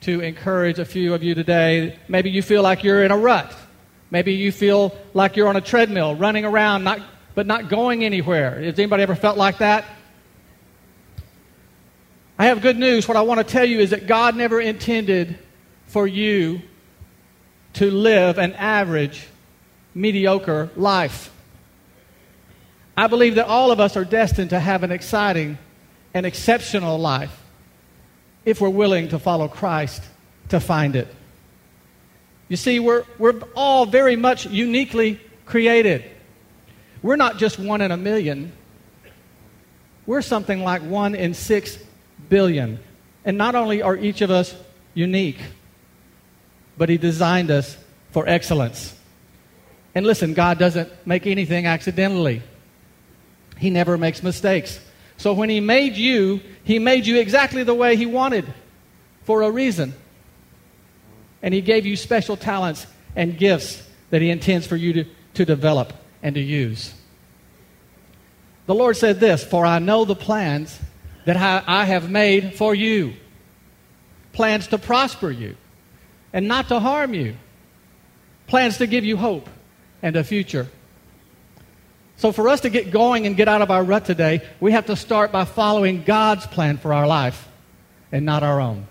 to encourage a few of you today. Maybe you feel like you're in a rut. Maybe you feel like you're on a treadmill, running around, not, but not going anywhere. Has anybody ever felt like that? I have good news. What I want to tell you is that God never intended for you to live an average, mediocre life. I believe that all of us are destined to have an exciting and exceptional life if we're willing to follow Christ to find it. You see, we're, we're all very much uniquely created. We're not just one in a million, we're something like one in six billion. And not only are each of us unique, but He designed us for excellence. And listen, God doesn't make anything accidentally, He never makes mistakes. So when He made you, He made you exactly the way He wanted for a reason. And He gave you special talents and gifts that He intends for you to, to develop and to use. The Lord said this For I know the plans that I have made for you plans to prosper you and not to harm you, plans to give you hope and a future. So, for us to get going and get out of our rut today, we have to start by following God's plan for our life and not our own.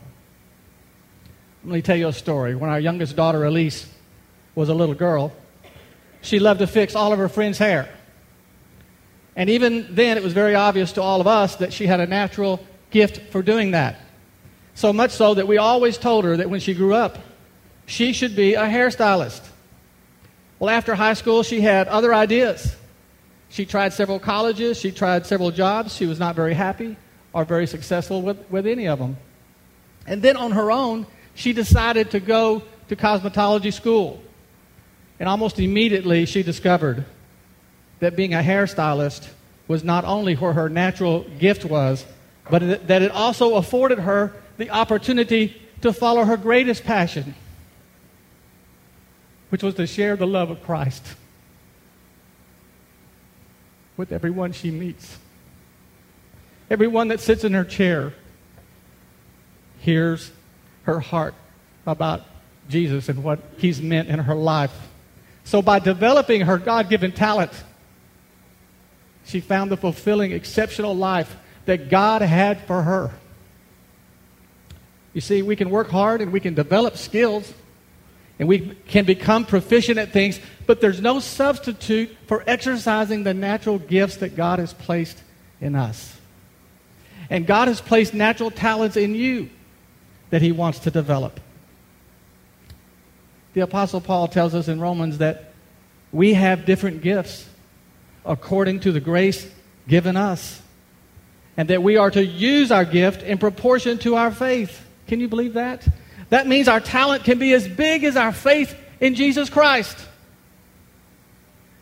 Let me tell you a story. When our youngest daughter, Elise, was a little girl, she loved to fix all of her friends' hair. And even then, it was very obvious to all of us that she had a natural gift for doing that. So much so that we always told her that when she grew up, she should be a hairstylist. Well, after high school, she had other ideas. She tried several colleges, she tried several jobs. She was not very happy or very successful with, with any of them. And then on her own, she decided to go to cosmetology school. And almost immediately, she discovered that being a hairstylist was not only where her natural gift was, but that it also afforded her the opportunity to follow her greatest passion, which was to share the love of Christ with everyone she meets. Everyone that sits in her chair hears her heart about Jesus and what he's meant in her life. So, by developing her God given talent, she found the fulfilling, exceptional life that God had for her. You see, we can work hard and we can develop skills and we can become proficient at things, but there's no substitute for exercising the natural gifts that God has placed in us. And God has placed natural talents in you that He wants to develop. The Apostle Paul tells us in Romans that we have different gifts according to the grace given us, and that we are to use our gift in proportion to our faith. Can you believe that? That means our talent can be as big as our faith in Jesus Christ.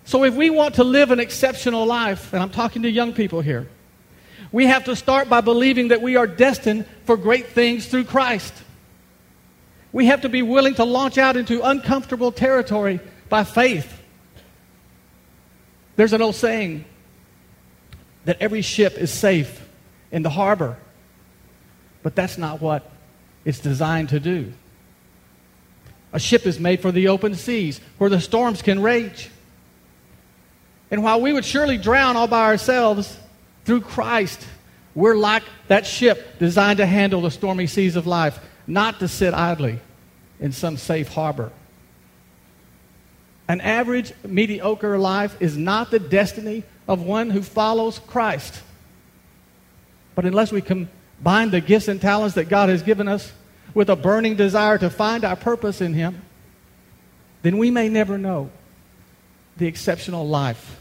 So if we want to live an exceptional life, and I'm talking to young people here, we have to start by believing that we are destined for great things through Christ. We have to be willing to launch out into uncomfortable territory by faith. There's an old saying that every ship is safe in the harbor, but that's not what it's designed to do. A ship is made for the open seas where the storms can rage. And while we would surely drown all by ourselves, through Christ, we're like that ship designed to handle the stormy seas of life, not to sit idly in some safe harbor. An average, mediocre life is not the destiny of one who follows Christ. But unless we combine the gifts and talents that God has given us with a burning desire to find our purpose in Him, then we may never know the exceptional life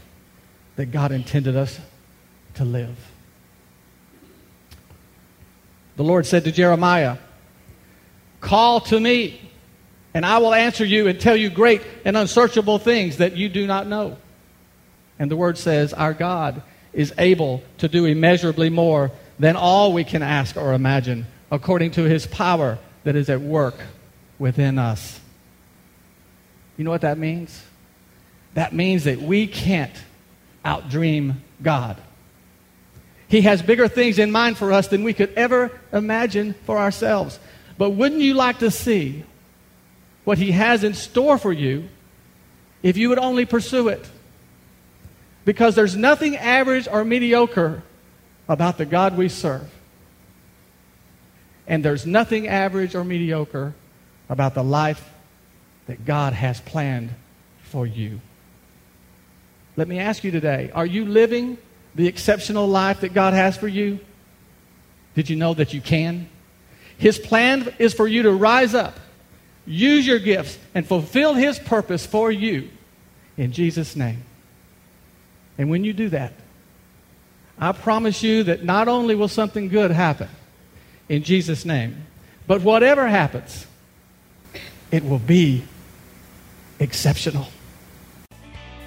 that God intended us to live. The Lord said to Jeremiah, Call to me, and I will answer you and tell you great and unsearchable things that you do not know. And the word says, Our God is able to do immeasurably more than all we can ask or imagine, according to his power that is at work within us. You know what that means? That means that we can't outdream God. He has bigger things in mind for us than we could ever imagine for ourselves. But wouldn't you like to see what He has in store for you if you would only pursue it? Because there's nothing average or mediocre about the God we serve. And there's nothing average or mediocre about the life that God has planned for you. Let me ask you today are you living the exceptional life that God has for you? Did you know that you can? His plan is for you to rise up, use your gifts, and fulfill His purpose for you in Jesus' name. And when you do that, I promise you that not only will something good happen in Jesus' name, but whatever happens, it will be exceptional.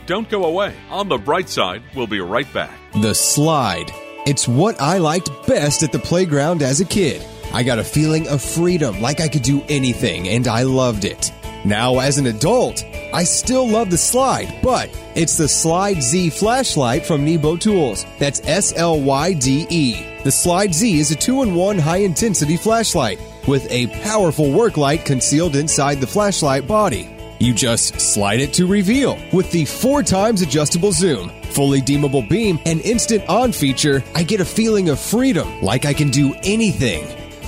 Don't go away. On the bright side, we'll be right back. The slide. It's what I liked best at the playground as a kid. I got a feeling of freedom, like I could do anything, and I loved it. Now, as an adult, I still love the slide, but it's the Slyde Z flashlight from Nebo Tools. That's S L Y D E. The Slyde Z is a two in one high intensity flashlight with a powerful work light concealed inside the flashlight body. You just slide it to reveal with the four times adjustable zoom, fully dimmable beam, and instant on feature. I get a feeling of freedom, like I can do anything.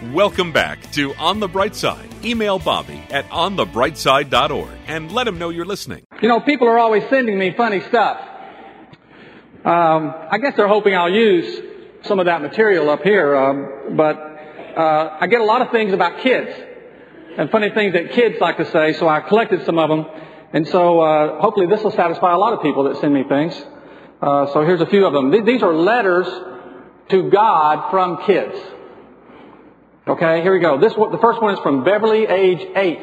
Welcome back to On the Bright Side. Email Bobby at onthebrightside.org and let him know you're listening. You know, people are always sending me funny stuff. Um, I guess they're hoping I'll use some of that material up here, um, but uh, I get a lot of things about kids and funny things that kids like to say, so I collected some of them. And so uh, hopefully this will satisfy a lot of people that send me things. Uh, so here's a few of them. These are letters to God from kids. Okay, here we go. This the first one is from Beverly, age eight.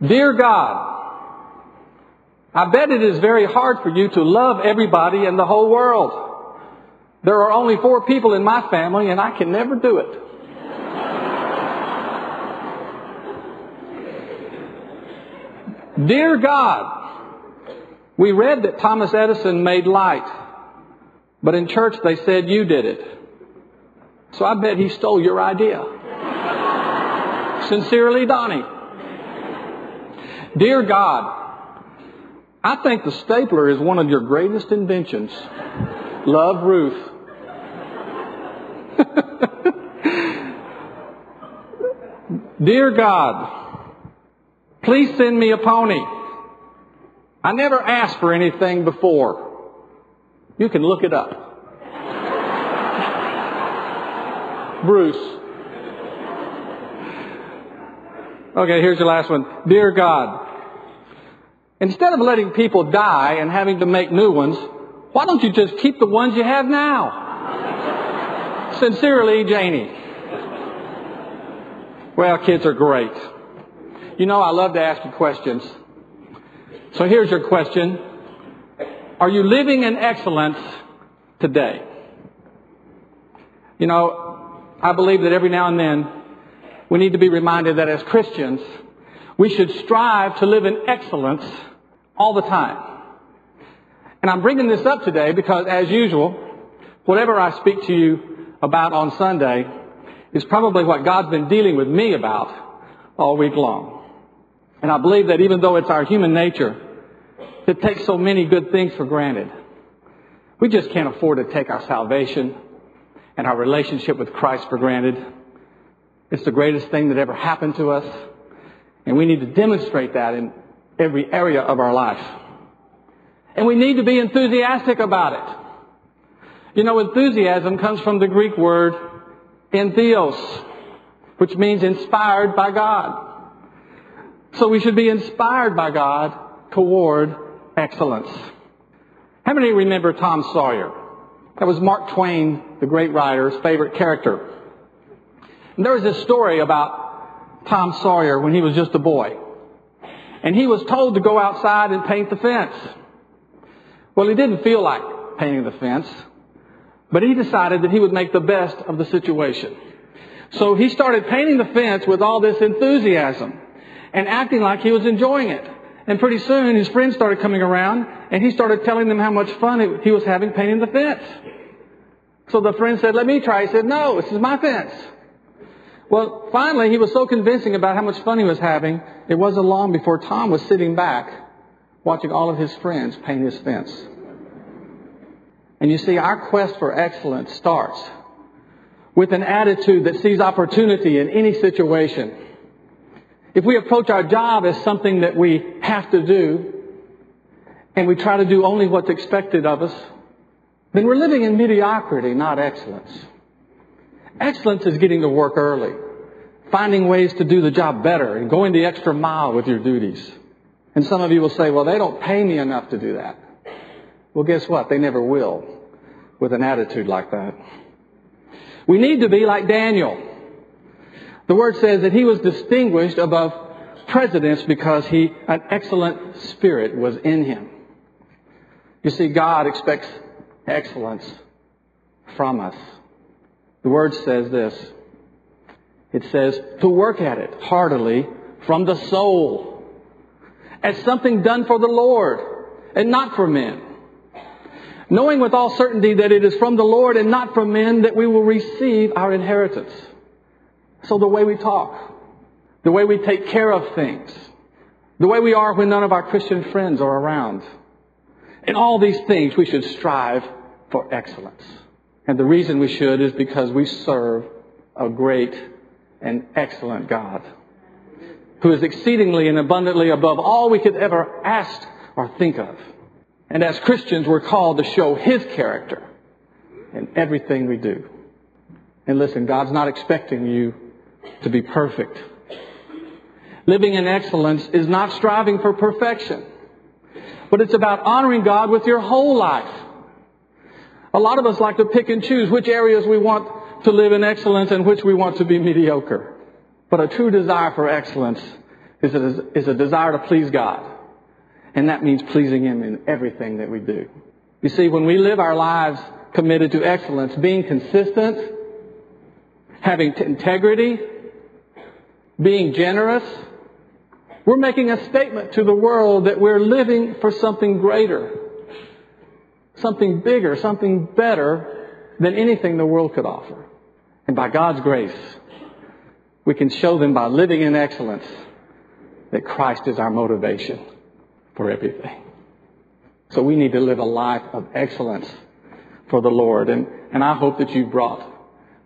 Dear God, I bet it is very hard for you to love everybody in the whole world. There are only four people in my family, and I can never do it. Dear God, we read that Thomas Edison made light, but in church they said you did it. So I bet he stole your idea. Sincerely, Donnie. Dear God, I think the stapler is one of your greatest inventions. Love, Ruth. Dear God, please send me a pony. I never asked for anything before. You can look it up. Bruce. Okay, here's your last one. Dear God, Instead of letting people die and having to make new ones, why don't you just keep the ones you have now? Sincerely, Janie. Well, kids are great. You know, I love to ask you questions. So here's your question. Are you living in excellence today? You know, I believe that every now and then we need to be reminded that as Christians, we should strive to live in excellence all the time. And I'm bringing this up today because, as usual, whatever I speak to you about on Sunday is probably what God's been dealing with me about all week long. And I believe that even though it's our human nature to take so many good things for granted, we just can't afford to take our salvation and our relationship with Christ for granted. It's the greatest thing that ever happened to us. And we need to demonstrate that in every area of our life. And we need to be enthusiastic about it. You know, enthusiasm comes from the Greek word entheos, which means inspired by God. So we should be inspired by God toward excellence. How many remember Tom Sawyer? That was Mark Twain, the great writer's favorite character. And there was this story about Tom Sawyer when he was just a boy. And he was told to go outside and paint the fence. Well, he didn't feel like painting the fence, but he decided that he would make the best of the situation. So he started painting the fence with all this enthusiasm and acting like he was enjoying it. And pretty soon his friends started coming around and he started telling them how much fun he was having painting the fence. So the friend said, let me try. He said, no, this is my fence. Well, finally he was so convincing about how much fun he was having, it wasn't long before Tom was sitting back watching all of his friends paint his fence. And you see, our quest for excellence starts with an attitude that sees opportunity in any situation if we approach our job as something that we have to do, and we try to do only what's expected of us, then we're living in mediocrity, not excellence. Excellence is getting to work early, finding ways to do the job better, and going the extra mile with your duties. And some of you will say, well, they don't pay me enough to do that. Well, guess what? They never will with an attitude like that. We need to be like Daniel. The word says that he was distinguished above presidents because he, an excellent spirit was in him. You see, God expects excellence from us. The word says this. It says to work at it heartily from the soul as something done for the Lord and not for men. Knowing with all certainty that it is from the Lord and not from men that we will receive our inheritance. So the way we talk, the way we take care of things, the way we are when none of our Christian friends are around. In all these things, we should strive for excellence. And the reason we should is because we serve a great and excellent God who is exceedingly and abundantly above all we could ever ask or think of. And as Christians, we're called to show His character in everything we do. And listen, God's not expecting you to be perfect. Living in excellence is not striving for perfection, but it's about honoring God with your whole life. A lot of us like to pick and choose which areas we want to live in excellence and which we want to be mediocre. But a true desire for excellence is a, is a desire to please God. And that means pleasing Him in everything that we do. You see, when we live our lives committed to excellence, being consistent, having integrity, being generous, we're making a statement to the world that we're living for something greater, something bigger, something better than anything the world could offer. And by God's grace, we can show them by living in excellence that Christ is our motivation for everything. So we need to live a life of excellence for the Lord. And, and I hope that you brought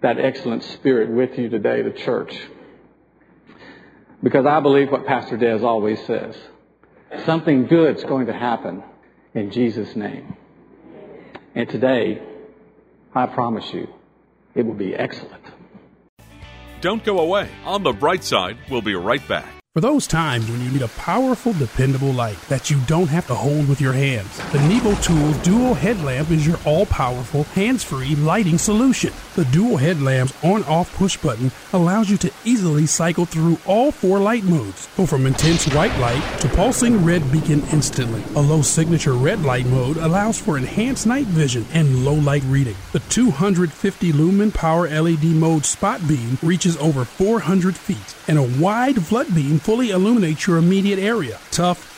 that excellent spirit with you today to church. Because I believe what Pastor Des always says. Something good's going to happen in Jesus' name. And today, I promise you, it will be excellent. Don't go away. On the bright side, we'll be right back. For those times when you need a powerful, dependable light that you don't have to hold with your hands, the Nebo Tools Dual Headlamp is your all powerful, hands free lighting solution. The dual headlamp's on off push button allows you to easily cycle through all four light modes. Go from intense white light to pulsing red beacon instantly. A low signature red light mode allows for enhanced night vision and low light reading. The 250 lumen power LED mode spot beam reaches over 400 feet, and a wide flood beam fully illuminates your immediate area. Tough,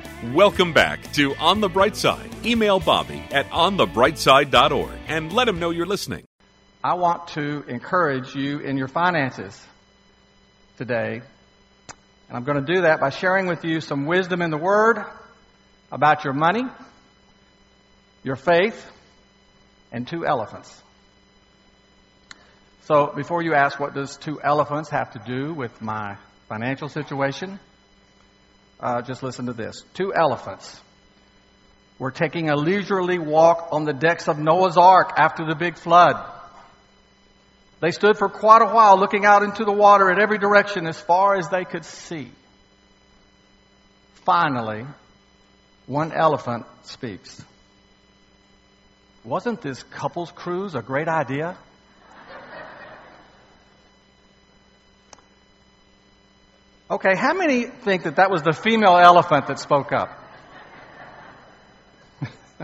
Welcome back to On the Bright Side. Email Bobby at onthebrightside.org and let him know you're listening. I want to encourage you in your finances today. And I'm going to do that by sharing with you some wisdom in the Word about your money, your faith, and two elephants. So before you ask what does two elephants have to do with my financial situation, uh, just listen to this. Two elephants were taking a leisurely walk on the decks of Noah's Ark after the big flood. They stood for quite a while looking out into the water in every direction as far as they could see. Finally, one elephant speaks. Wasn't this couple's cruise a great idea? Okay, how many think that that was the female elephant that spoke up?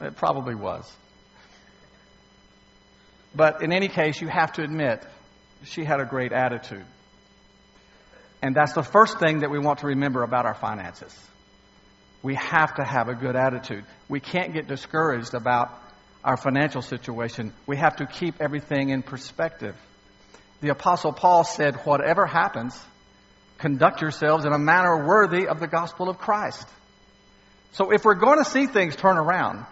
it probably was. But in any case, you have to admit, she had a great attitude. And that's the first thing that we want to remember about our finances. We have to have a good attitude. We can't get discouraged about our financial situation. We have to keep everything in perspective. The Apostle Paul said, Whatever happens, conduct yourselves in a manner worthy of the gospel of Christ. So if we're going to see things turn around,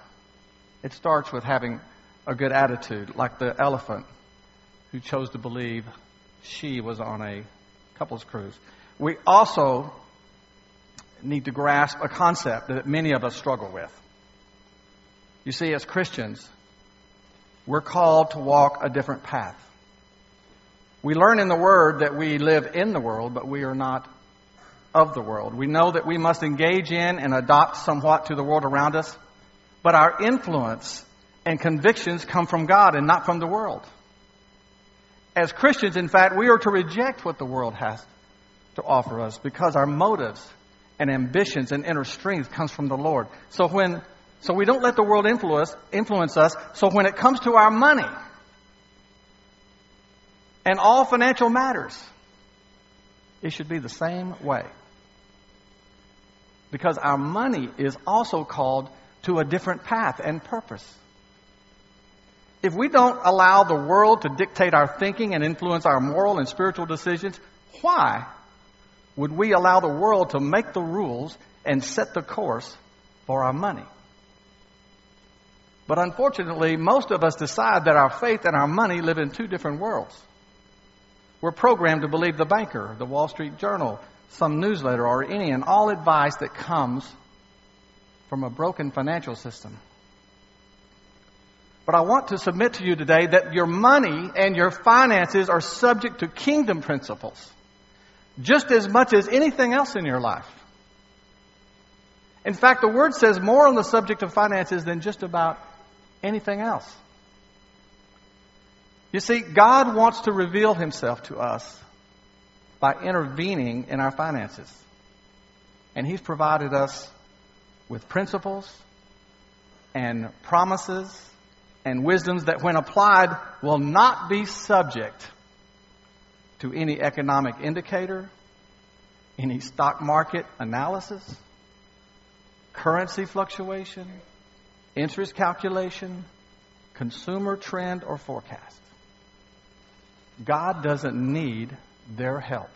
it starts with having a good attitude, like the elephant who chose to believe she was on a couple's cruise. We also need to grasp a concept that many of us struggle with. You see, as Christians, we're called to walk a different path. We learn in the Word that we live in the world, but we are not of the world. We know that we must engage in and adopt somewhat to the world around us, but our influence and convictions come from God and not from the world. As Christians, in fact, we are to reject what the world has to offer us because our motives and ambitions and inner strength comes from the Lord. So when so we don't let the world influence influence us. So when it comes to our money, and all financial matters. It should be the same way. Because our money is also called to a different path and purpose. If we don't allow the world to dictate our thinking and influence our moral and spiritual decisions, why would we allow the world to make the rules and set the course for our money? But unfortunately, most of us decide that our faith and our money live in two different worlds. We're programmed to believe the banker, the Wall Street Journal, some newsletter, or any and all advice that comes from a broken financial system. But I want to submit to you today that your money and your finances are subject to kingdom principles just as much as anything else in your life. In fact, the Word says more on the subject of finances than just about anything else. You see, God wants to reveal himself to us by intervening in our finances. And he's provided us with principles and promises and wisdoms that, when applied, will not be subject to any economic indicator, any stock market analysis, currency fluctuation, interest calculation, consumer trend, or forecast. God doesn't need their help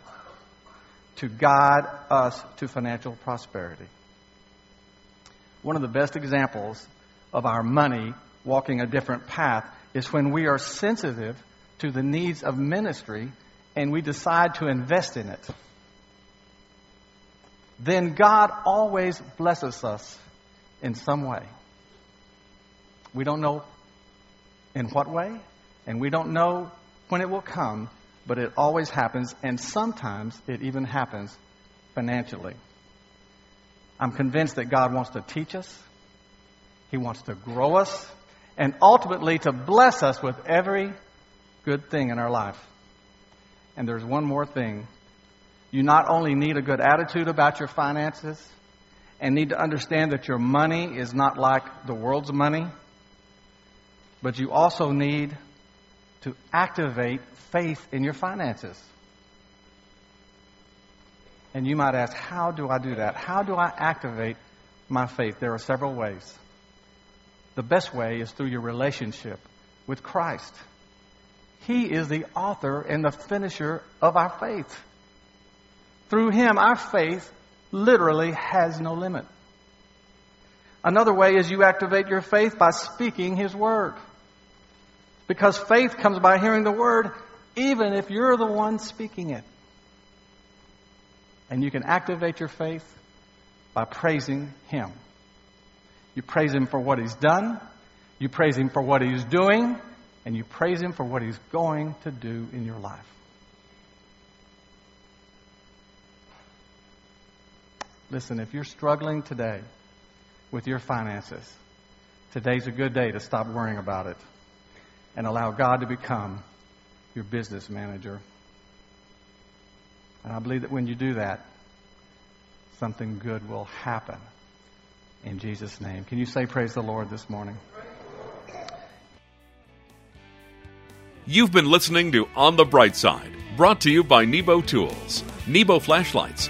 to guide us to financial prosperity. One of the best examples of our money walking a different path is when we are sensitive to the needs of ministry and we decide to invest in it. Then God always blesses us in some way. We don't know in what way, and we don't know when it will come, but it always happens, and sometimes it even happens financially. I'm convinced that God wants to teach us, He wants to grow us, and ultimately to bless us with every good thing in our life. And there's one more thing. You not only need a good attitude about your finances and need to understand that your money is not like the world's money, but you also need to activate faith in your finances. And you might ask, how do I do that? How do I activate my faith? There are several ways. The best way is through your relationship with Christ. He is the author and the finisher of our faith. Through Him, our faith literally has no limit. Another way is you activate your faith by speaking His Word. Because faith comes by hearing the Word, even if you're the one speaking it. And you can activate your faith by praising Him. You praise Him for what He's done, you praise Him for what He's doing, and you praise Him for what He's going to do in your life. Listen, if you're struggling today with your finances, today's a good day to stop worrying about it and allow God to become your business manager. And I believe that when you do that, something good will happen. In Jesus' name. Can you say praise the Lord this morning? You've been listening to On the Bright Side, brought to you by Nebo Tools. Nebo flashlights,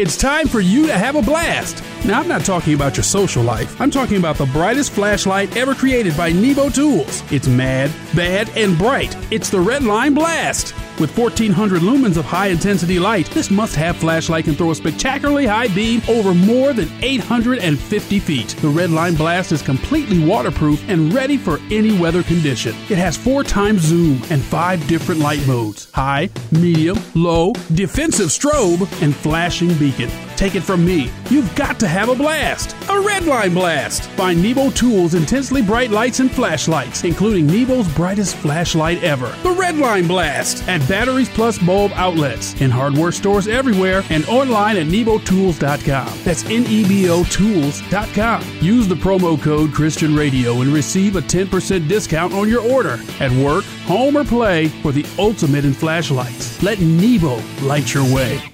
It's time for you to have a blast. Now, I'm not talking about your social life. I'm talking about the brightest flashlight ever created by Nebo Tools. It's mad, bad, and bright. It's the Redline Blast. With 1400 lumens of high intensity light, this must have flashlight can throw a spectacularly high beam over more than 850 feet. The Redline Blast is completely waterproof and ready for any weather condition. It has four times zoom and five different light modes high, medium, low, defensive strobe, and flashing beacon. Take it from me, you've got to have a blast. A Redline Blast. Find Nebo Tools intensely bright lights and flashlights, including Nebo's brightest flashlight ever. The Redline Blast at Batteries Plus bulb outlets in hardware stores everywhere and online at nebotools.com. That's N E B O Tools.com. Use the promo code Christian Radio and receive a 10% discount on your order at work, home, or play for the ultimate in flashlights. Let Nebo light your way.